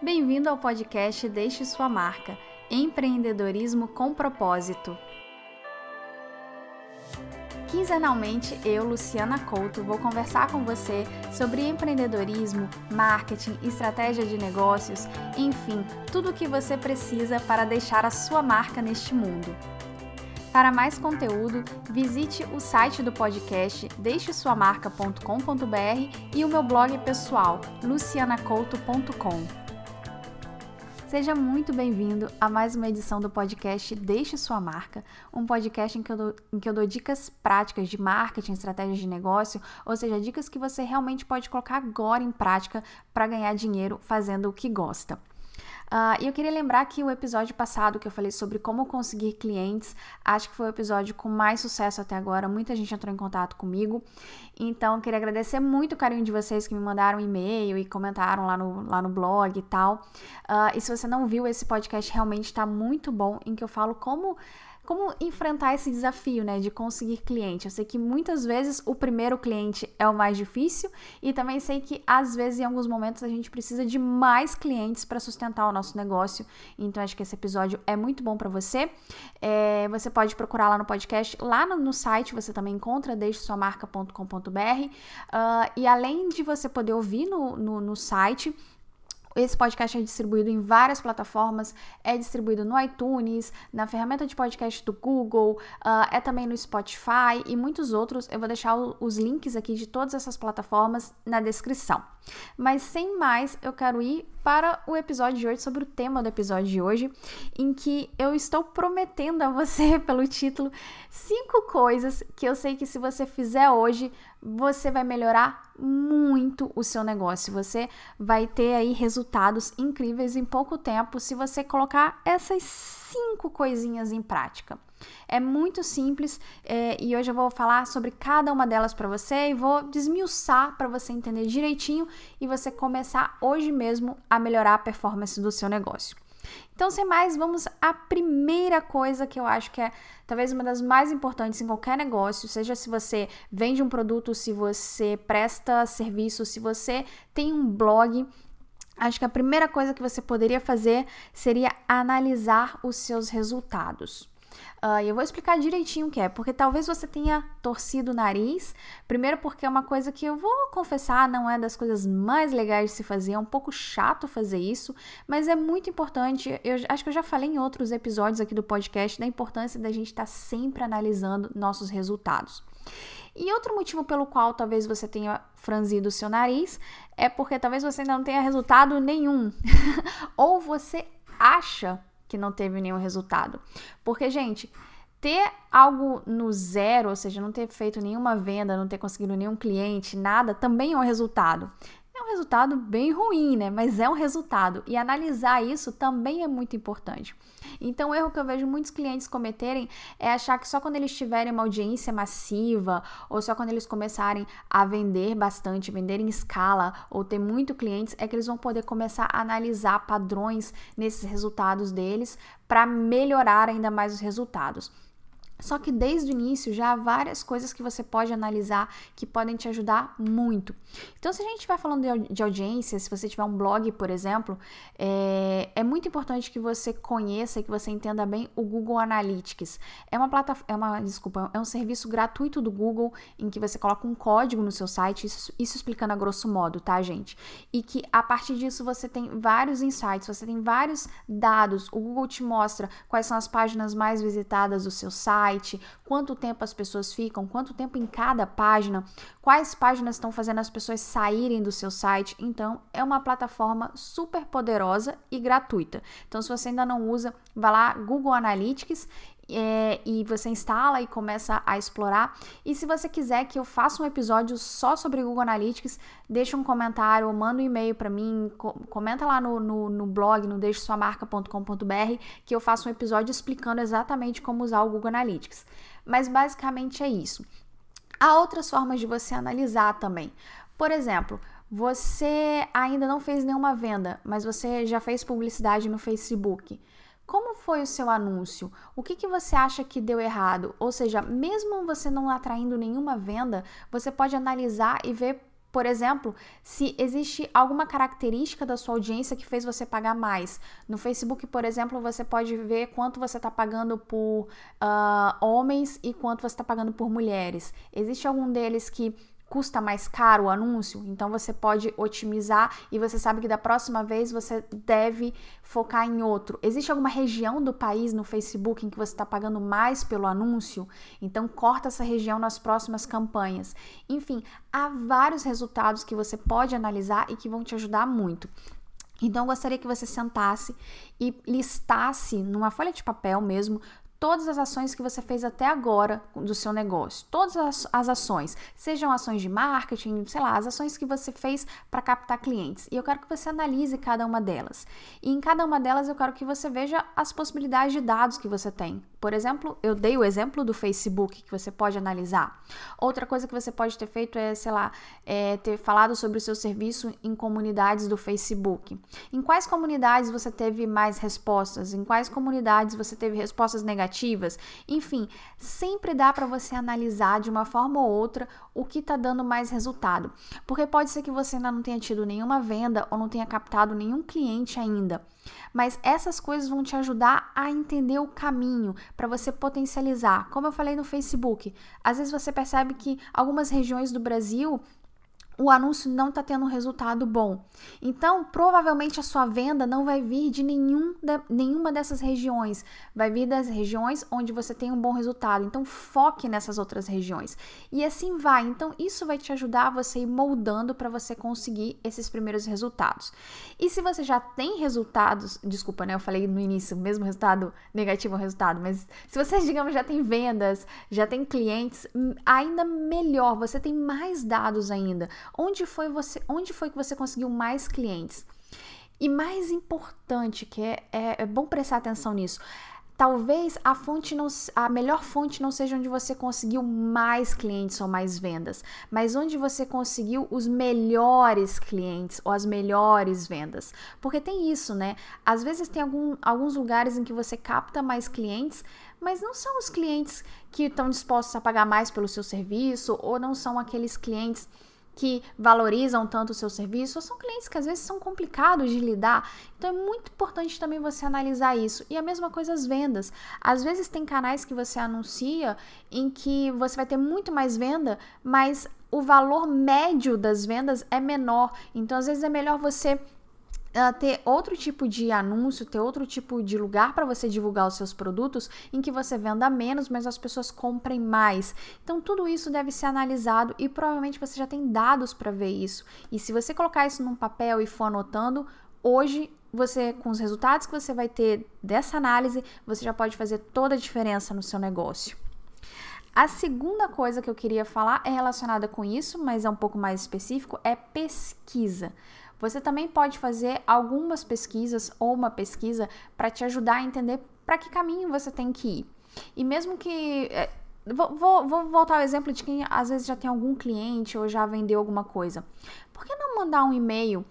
Bem-vindo ao podcast Deixe Sua Marca Empreendedorismo com Propósito. Quinzenalmente, eu, Luciana Couto, vou conversar com você sobre empreendedorismo, marketing, estratégia de negócios, enfim, tudo o que você precisa para deixar a sua marca neste mundo. Para mais conteúdo, visite o site do podcast deixesuamarca.com.br e o meu blog pessoal, lucianacouto.com. Seja muito bem-vindo a mais uma edição do podcast Deixe Sua Marca, um podcast em que, eu dou, em que eu dou dicas práticas de marketing, estratégias de negócio, ou seja, dicas que você realmente pode colocar agora em prática para ganhar dinheiro fazendo o que gosta. Uh, e eu queria lembrar que o episódio passado que eu falei sobre como conseguir clientes, acho que foi o episódio com mais sucesso até agora. Muita gente entrou em contato comigo. Então, queria agradecer muito o carinho de vocês que me mandaram e-mail e comentaram lá no, lá no blog e tal. Uh, e se você não viu, esse podcast realmente está muito bom, em que eu falo como como enfrentar esse desafio, né, de conseguir cliente. Eu sei que muitas vezes o primeiro cliente é o mais difícil e também sei que às vezes em alguns momentos a gente precisa de mais clientes para sustentar o nosso negócio. Então acho que esse episódio é muito bom para você. É, você pode procurar lá no podcast, lá no, no site você também encontra deixesuamarca.com.br uh, ah, e além de você poder ouvir no, no, no site esse podcast é distribuído em várias plataformas, é distribuído no iTunes, na ferramenta de podcast do Google, uh, é também no Spotify e muitos outros. Eu vou deixar os links aqui de todas essas plataformas na descrição. Mas sem mais, eu quero ir para o episódio de hoje, sobre o tema do episódio de hoje, em que eu estou prometendo a você, pelo título, cinco coisas que eu sei que se você fizer hoje, você vai melhorar muito o seu negócio. Você vai ter aí resultados incríveis em pouco tempo se você colocar essas cinco coisinhas em prática. É muito simples é, e hoje eu vou falar sobre cada uma delas para você e vou desmiuçar para você entender direitinho e você começar hoje mesmo a melhorar a performance do seu negócio. Então, sem mais, vamos à primeira coisa que eu acho que é talvez uma das mais importantes em qualquer negócio, seja se você vende um produto, se você presta serviço, se você tem um blog. Acho que a primeira coisa que você poderia fazer seria analisar os seus resultados. Uh, eu vou explicar direitinho o que é, porque talvez você tenha torcido o nariz. Primeiro, porque é uma coisa que eu vou confessar, não é das coisas mais legais de se fazer, é um pouco chato fazer isso, mas é muito importante. Eu acho que eu já falei em outros episódios aqui do podcast da importância da gente estar tá sempre analisando nossos resultados. E outro motivo pelo qual talvez você tenha franzido o seu nariz é porque talvez você ainda não tenha resultado nenhum. Ou você acha que não teve nenhum resultado. Porque, gente, ter algo no zero, ou seja, não ter feito nenhuma venda, não ter conseguido nenhum cliente, nada, também é um resultado. Resultado bem ruim, né? Mas é um resultado. E analisar isso também é muito importante. Então, o erro que eu vejo muitos clientes cometerem é achar que só quando eles tiverem uma audiência massiva, ou só quando eles começarem a vender bastante, vender em escala, ou ter muito clientes, é que eles vão poder começar a analisar padrões nesses resultados deles para melhorar ainda mais os resultados. Só que desde o início já há várias coisas que você pode analisar que podem te ajudar muito. Então, se a gente estiver falando de audiência, se você tiver um blog, por exemplo, é, é muito importante que você conheça e que você entenda bem o Google Analytics. É uma plataforma, é uma, desculpa, é um serviço gratuito do Google em que você coloca um código no seu site, isso, isso explicando a grosso modo, tá, gente? E que a partir disso você tem vários insights, você tem vários dados. O Google te mostra quais são as páginas mais visitadas do seu site site, quanto tempo as pessoas ficam, quanto tempo em cada página, quais páginas estão fazendo as pessoas saírem do seu site. Então, é uma plataforma super poderosa e gratuita. Então, se você ainda não usa, vá lá Google Analytics é, e você instala e começa a explorar. E se você quiser que eu faça um episódio só sobre Google Analytics, deixa um comentário ou manda um e-mail para mim, co comenta lá no, no, no blog, no deixesuamarca.com.br, que eu faço um episódio explicando exatamente como usar o Google Analytics. Mas basicamente é isso. Há outras formas de você analisar também. Por exemplo, você ainda não fez nenhuma venda, mas você já fez publicidade no Facebook. Como foi o seu anúncio? O que, que você acha que deu errado? Ou seja, mesmo você não atraindo nenhuma venda, você pode analisar e ver Por exemplo, se existe alguma característica da sua audiência que fez você pagar mais. No Facebook, por exemplo, você pode ver quanto você está pagando por uh, homens e quanto você está pagando por mulheres. Existe algum deles que custa mais caro o anúncio, então você pode otimizar e você sabe que da próxima vez você deve focar em outro. Existe alguma região do país no Facebook em que você está pagando mais pelo anúncio? Então corta essa região nas próximas campanhas. Enfim, há vários resultados que você pode analisar e que vão te ajudar muito. Então, eu gostaria que você sentasse e listasse numa folha de papel mesmo todas as ações que você fez até agora do seu negócio. Todas as, ações, sejam ações de marketing, sei lá, as ações que você fez para captar clientes. E eu quero que você analise cada uma delas. E em cada uma delas eu quero que você veja as possibilidades de dados que você tem. Por exemplo, eu dei o exemplo do Facebook que você pode analisar. Outra coisa que você pode ter feito é, sei lá, é ter falado sobre o seu serviço em comunidades do Facebook. Em quais comunidades você teve mais respostas? Em quais comunidades você teve respostas negativas? Enfim, sempre dá para você analisar de uma forma ou outra o que está dando mais resultado. Porque pode ser que você ainda não tenha tido nenhuma venda ou não tenha captado nenhum cliente ainda. Mas essas coisas vão te ajudar a entender o caminho para você potencializar. Como eu falei no Facebook, às vezes você percebe que algumas regiões do Brasil o anúncio não está tendo um resultado bom. Então, provavelmente a sua venda não vai vir de nenhum de, nenhuma dessas regiões, vai vir das regiões onde você tem um bom resultado. Então, foque nessas outras regiões. E assim vai. Então, isso vai te ajudar a você ir moldando para você conseguir esses primeiros resultados. E se você já tem resultados, desculpa, né? Eu falei no início, mesmo resultado negativo resultado, mas se você, digamos, já tem vendas, já tem clientes, hum, ainda melhor, você tem mais dados ainda Onde foi você, onde foi que você conseguiu mais clientes? E mais importante, que é, é, é bom prestar atenção nisso, talvez a fonte não a melhor fonte não seja onde você conseguiu mais clientes ou mais vendas, mas onde você conseguiu os melhores clientes ou as melhores vendas. Porque tem isso, né? Às vezes tem algum, alguns lugares em que você capta mais clientes, mas não são os clientes que estão dispostos a pagar mais pelo seu serviço ou não são aqueles clientes que valorizam tanto o seu serviço, ou são clientes que às vezes são complicados de lidar. Então é muito importante também você analisar isso. E a mesma coisa as vendas. Às vezes tem canais que você anuncia em que você vai ter muito mais venda, mas o valor médio das vendas é menor. Então às vezes é melhor você uh, ter outro tipo de anúncio, ter outro tipo de lugar para você divulgar os seus produtos em que você venda menos, mas as pessoas comprem mais. Então, tudo isso deve ser analisado e provavelmente você já tem dados para ver isso. E se você colocar isso num papel e for anotando, hoje você, com os resultados que você vai ter dessa análise, você já pode fazer toda a diferença no seu negócio. A segunda coisa que eu queria falar é relacionada com isso, mas é um pouco mais específico, é pesquisa. Você também pode fazer algumas pesquisas ou uma pesquisa para te ajudar a entender para que caminho você tem que ir. E mesmo que. É, vou, vou, vou, voltar ao exemplo de quem às vezes já tem algum cliente ou já vendeu alguma coisa. Por que não mandar um e-mail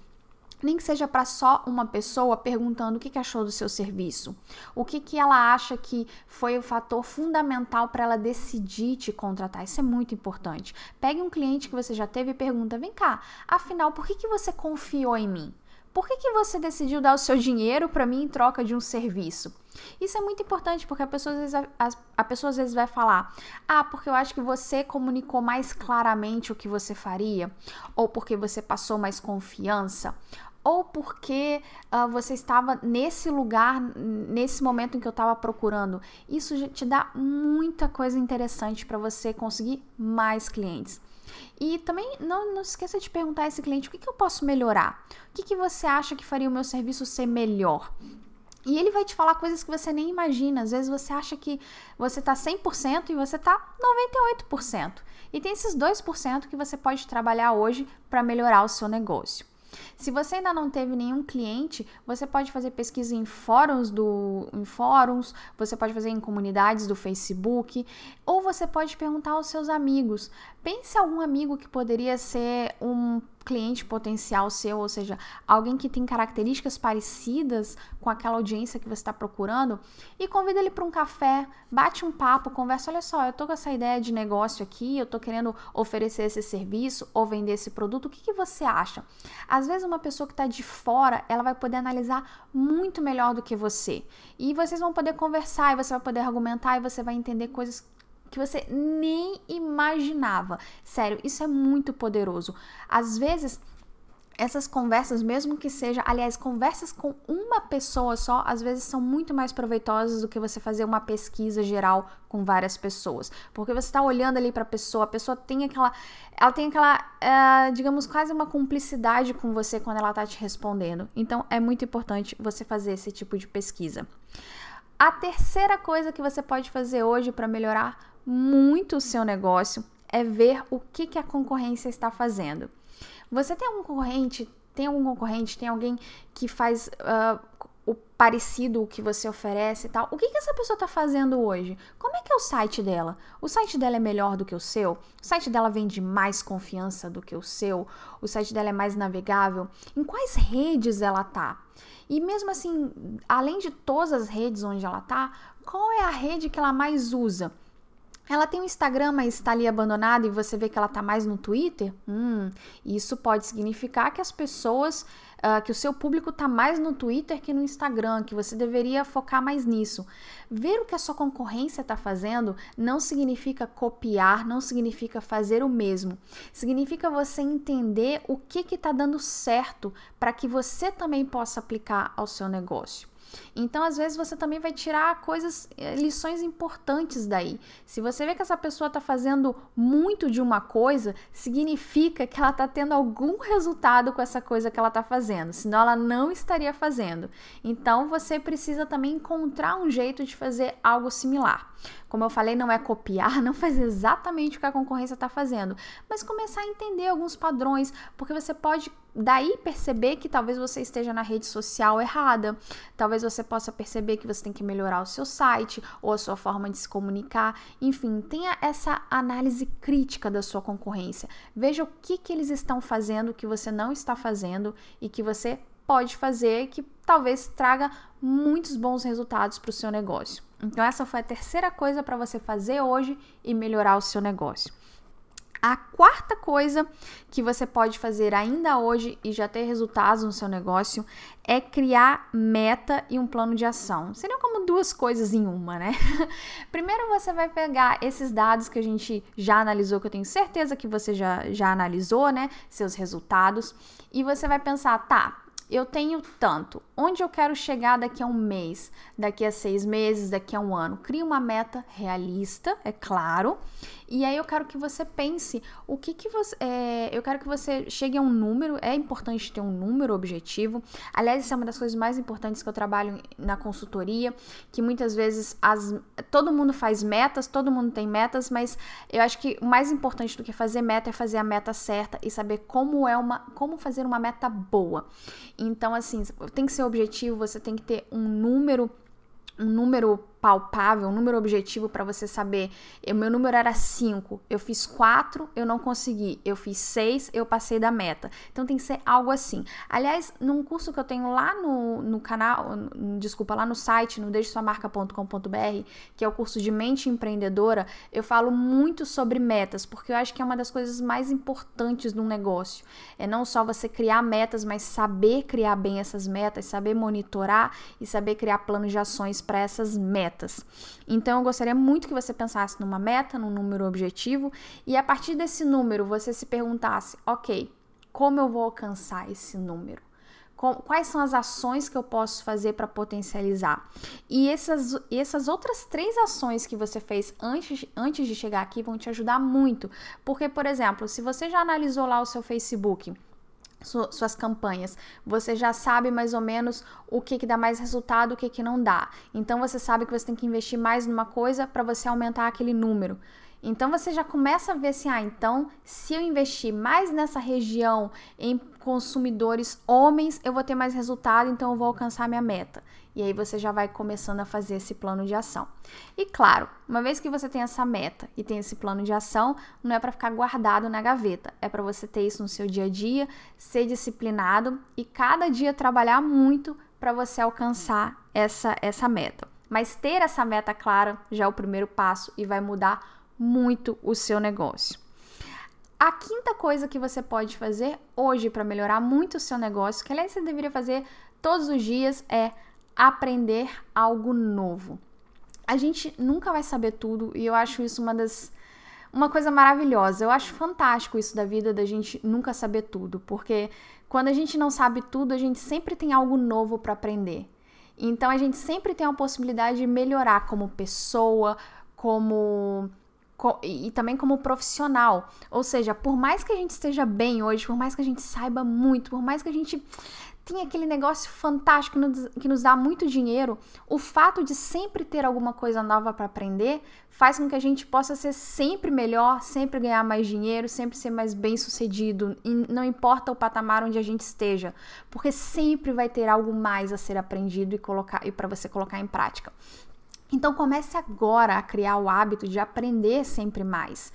nem que seja para só uma pessoa perguntando o que, que achou do seu serviço, o que, que ela acha que foi o fator fundamental para ela decidir te contratar. Isso é muito importante. Pegue um cliente que você já teve e pergunta: vem cá, afinal, por que, que você confiou em mim? Por que, que você decidiu dar o seu dinheiro para mim em troca de um serviço? Isso é muito importante porque a pessoa, às vezes, a, a pessoa às vezes vai falar: Ah, porque eu acho que você comunicou mais claramente o que você faria, ou porque você passou mais confiança, ou porque uh, você estava nesse lugar, nesse momento em que eu estava procurando. Isso te dá muita coisa interessante para você conseguir mais clientes. E também não, não esqueça de perguntar a esse cliente o que, que eu posso melhorar. O que, que você acha que faria o meu serviço ser melhor? E ele vai te falar coisas que você nem imagina. Às vezes você acha que você está 100% e você está 98%. E tem esses 2% que você pode trabalhar hoje para melhorar o seu negócio. Se você ainda não teve nenhum cliente, você pode fazer pesquisa em fóruns do em fóruns, você pode fazer em comunidades do Facebook, ou você pode perguntar aos seus amigos. Pense algum amigo que poderia ser um cliente potencial seu, ou seja, alguém que tem características parecidas com aquela audiência que você está procurando, e convida ele para um café, bate um papo, conversa, olha só, eu tô com essa ideia de negócio aqui, eu tô querendo oferecer esse serviço ou vender esse produto, o que, que você acha? Às vezes uma pessoa que está de fora, ela vai poder analisar muito melhor do que você, e vocês vão poder conversar, e você vai poder argumentar, e você vai entender coisas que você nem imaginava. Sério, isso é muito poderoso. Às vezes, essas conversas, mesmo que seja, aliás, conversas com uma pessoa só, às vezes são muito mais proveitosas do que você fazer uma pesquisa geral com várias pessoas, porque você está olhando ali para a pessoa, a pessoa tem aquela, ela tem aquela, uh, digamos, quase uma cumplicidade com você quando ela está te respondendo. Então, é muito importante você fazer esse tipo de pesquisa. A terceira coisa que você pode fazer hoje para melhorar muito o seu negócio é ver o que, que a concorrência está fazendo. Você tem algum concorrente? Tem algum concorrente? Tem alguém que faz uh, o parecido o que você oferece e tal? O que, que essa pessoa está fazendo hoje? Como é que é o site dela? O site dela é melhor do que o seu? O site dela vende mais confiança do que o seu? O site dela é mais navegável? Em quais redes ela tá? E mesmo assim, além de todas as redes onde ela tá, qual é a rede que ela mais usa? Ela tem um Instagram, mas está ali abandonada e você vê que ela está mais no Twitter? Hum, isso pode significar que as pessoas, uh, que o seu público está mais no Twitter que no Instagram, que você deveria focar mais nisso. Ver o que a sua concorrência está fazendo não significa copiar, não significa fazer o mesmo. Significa você entender o que está dando certo para que você também possa aplicar ao seu negócio. Então, às vezes, você também vai tirar coisas, eh, lições importantes daí. Se você vê que essa pessoa está fazendo muito de uma coisa, significa que ela está tendo algum resultado com essa coisa que ela está fazendo, senão ela não estaria fazendo. Então, você precisa também encontrar um jeito de fazer algo similar. Como eu falei, não é copiar, não fazer exatamente o que a concorrência está fazendo, mas começar a entender alguns padrões, porque você pode daí perceber que talvez você esteja na rede social errada, talvez você possa perceber que você tem que melhorar o seu site ou a sua forma de se comunicar, enfim, tenha essa análise crítica da sua concorrência. Veja o que, que eles estão fazendo que você não está fazendo e que você pode fazer que talvez traga muitos bons resultados para o seu negócio. Então, essa foi a terceira coisa para você fazer hoje e melhorar o seu negócio. A quarta coisa que você pode fazer ainda hoje e já ter resultados no seu negócio é criar meta e um plano de ação. Seriam como duas coisas em uma, né? Primeiro você vai pegar esses dados que a gente já analisou, que eu tenho certeza que você já, já analisou, né? Seus resultados, e você vai pensar, tá, eu tenho tanto. Onde eu quero chegar daqui a um mês, daqui a seis meses, daqui a um ano? Crie uma meta realista, é claro. E aí eu quero que você pense o que que você. É, eu quero que você chegue a um número. É importante ter um número objetivo. Aliás, isso é uma das coisas mais importantes que eu trabalho na consultoria, que muitas vezes as, todo mundo faz metas, todo mundo tem metas, mas eu acho que o mais importante do que fazer meta é fazer a meta certa e saber como é uma, como fazer uma meta boa. Então, assim, tem que ser objetivo, você tem que ter um número um número palpável, um número objetivo para você saber. O meu número era 5, eu fiz 4, eu não consegui. Eu fiz 6, eu passei da meta. Então tem que ser algo assim. Aliás, num curso que eu tenho lá no, no canal, desculpa, lá no site, no deixesuamarca.com.br, que é o curso de mente empreendedora, eu falo muito sobre metas, porque eu acho que é uma das coisas mais importantes num negócio. É não só você criar metas, mas saber criar bem essas metas, saber monitorar e saber criar planos de ações para essas metas metas. Então eu gostaria muito que você pensasse numa meta, num número objetivo e a partir desse número você se perguntasse, ok, como eu vou alcançar esse número? quais são as ações que eu posso fazer para potencializar. E essas, essas outras três ações que você fez antes, antes de chegar aqui vão te ajudar muito. Porque, por exemplo, se você já analisou lá o seu Facebook suas campanhas. Você já sabe mais ou menos o que, que dá mais resultado, o que, que não dá. Então você sabe que você tem que investir mais numa coisa para você aumentar aquele número. Então você já começa a ver assim, ah, então se eu investir mais nessa região em consumidores homens, eu vou ter mais resultado, então eu vou alcançar minha meta. E aí você já vai começando a fazer esse plano de ação. E claro, uma vez que você tem essa meta e tem esse plano de ação, não é para ficar guardado na gaveta, é para você ter isso no seu dia a dia, ser disciplinado e cada dia trabalhar muito para você alcançar essa essa meta. Mas ter essa meta clara já é o primeiro passo e vai mudar muito o seu negócio. A quinta coisa que você pode fazer hoje para melhorar muito o seu negócio, que aliás você deveria fazer todos os dias, é aprender algo novo. A gente nunca vai saber tudo e eu acho isso uma das uma coisa maravilhosa. Eu acho fantástico isso da vida da gente nunca saber tudo, porque quando a gente não sabe tudo, a gente sempre tem algo novo para aprender. Então a gente sempre tem a possibilidade de melhorar como pessoa, como e também como profissional. Ou seja, por mais que a gente esteja bem hoje, por mais que a gente saiba muito, por mais que a gente tem aquele negócio fantástico que nos dá muito dinheiro, o fato de sempre ter alguma coisa nova para aprender faz com que a gente possa ser sempre melhor, sempre ganhar mais dinheiro, sempre ser mais bem sucedido, não importa o patamar onde a gente esteja, porque sempre vai ter algo mais a ser aprendido e colocar e para você colocar em prática. Então comece agora a criar o hábito de aprender sempre mais.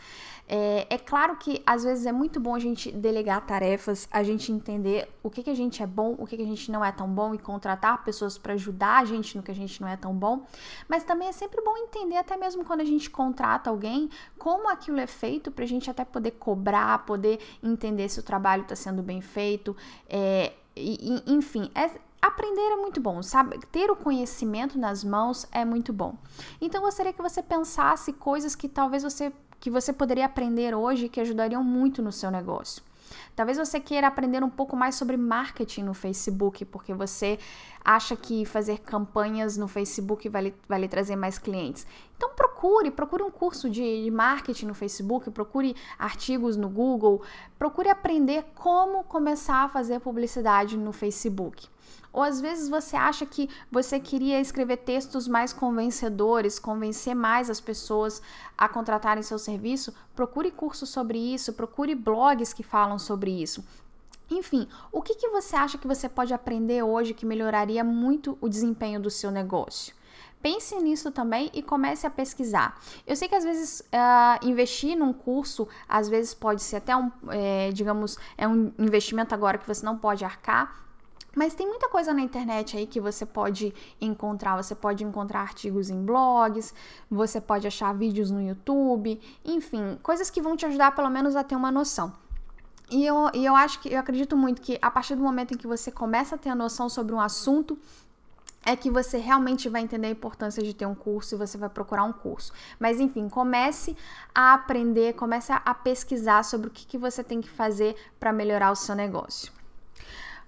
É, é, claro que às vezes é muito bom a gente delegar tarefas, a gente entender o que, que a gente é bom, o que, que a gente não é tão bom e contratar pessoas para ajudar a gente no que a gente não é tão bom. Mas também é sempre bom entender, até mesmo quando a gente contrata alguém, como aquilo é feito para a gente até poder cobrar, poder entender se o trabalho está sendo bem feito. É, e, enfim, é, aprender é muito bom, sabe? Ter o conhecimento nas mãos é muito bom. Então, gostaria que você pensasse coisas que talvez você que você poderia aprender hoje que ajudariam muito no seu negócio. Talvez você queira aprender um pouco mais sobre marketing no Facebook, porque você acha que fazer campanhas no Facebook vai lhe, vai lhe trazer mais clientes. Então procure, procure um curso de, de marketing no Facebook, procure artigos no Google, procure aprender como começar a fazer publicidade no Facebook. Ou às vezes você acha que você queria escrever textos mais convencedores, convencer mais as pessoas a contratarem seu serviço. Procure cursos sobre isso, procure blogs que falam sobre isso. Enfim, o que, que você acha que você pode aprender hoje que melhoraria muito o desempenho do seu negócio? Pense nisso também e comece a pesquisar. Eu sei que às vezes uh, investir num curso, às vezes pode ser até um, é, digamos, é um investimento agora que você não pode arcar, mas tem muita coisa na internet aí que você pode encontrar. Você pode encontrar artigos em blogs, você pode achar vídeos no YouTube, enfim, coisas que vão te ajudar pelo menos a ter uma noção. E eu, e eu acho que eu acredito muito que a partir do momento em que você começa a ter a noção sobre um assunto, é que você realmente vai entender a importância de ter um curso e você vai procurar um curso. Mas enfim, comece a aprender, comece a pesquisar sobre o que, que você tem que fazer para melhorar o seu negócio.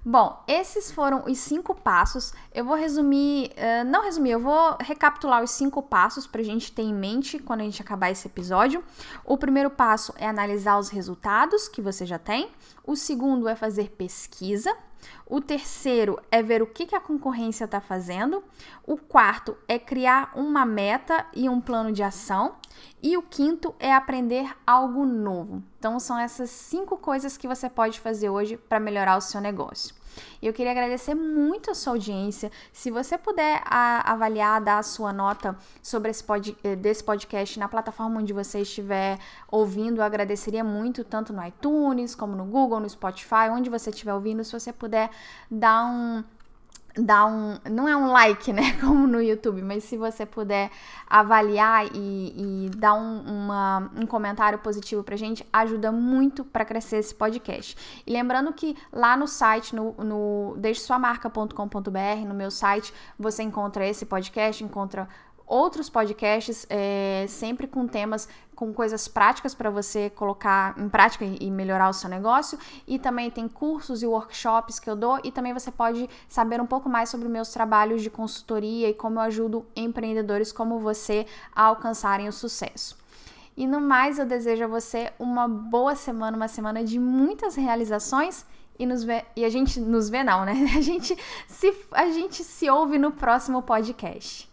Bom, esses foram os cinco passos. Eu vou resumir, uh, não resumir, eu vou recapitular os cinco passos para a gente ter em mente quando a gente acabar esse episódio. O primeiro passo é analisar os resultados que você já tem. O segundo é fazer pesquisa. O terceiro é ver o que, a concorrência está fazendo. O quarto é criar uma meta e um plano de ação. E o quinto é aprender algo novo. Então, são essas cinco coisas que você pode fazer hoje para melhorar o seu negócio. Eu queria agradecer muito a sua audiência. Se você puder a, avaliar, dar a sua nota sobre esse pod, eh, desse podcast na plataforma onde você estiver ouvindo, eu agradeceria muito, tanto no iTunes, como no Google, no Spotify, onde você estiver ouvindo. Se você puder dar um dar um. Não é um like, né? Como no YouTube, mas se você puder avaliar e, e dar um, uma, um comentário positivo pra gente, ajuda muito para crescer esse podcast. E lembrando que lá no site, no, no deixesuamarca.com.br, no meu site, você encontra esse podcast, encontra outros podcasts, é, sempre com temas, com coisas práticas para você colocar em prática e melhorar o seu negócio. E também tem cursos e workshops que eu dou. E também você pode saber um pouco mais sobre meus trabalhos de consultoria e como eu ajudo empreendedores como você a alcançarem o sucesso. E no mais, eu desejo a você uma boa semana, uma semana de muitas realizações e nos vê, e a gente nos vê não, né? A gente se a gente se ouve no próximo podcast.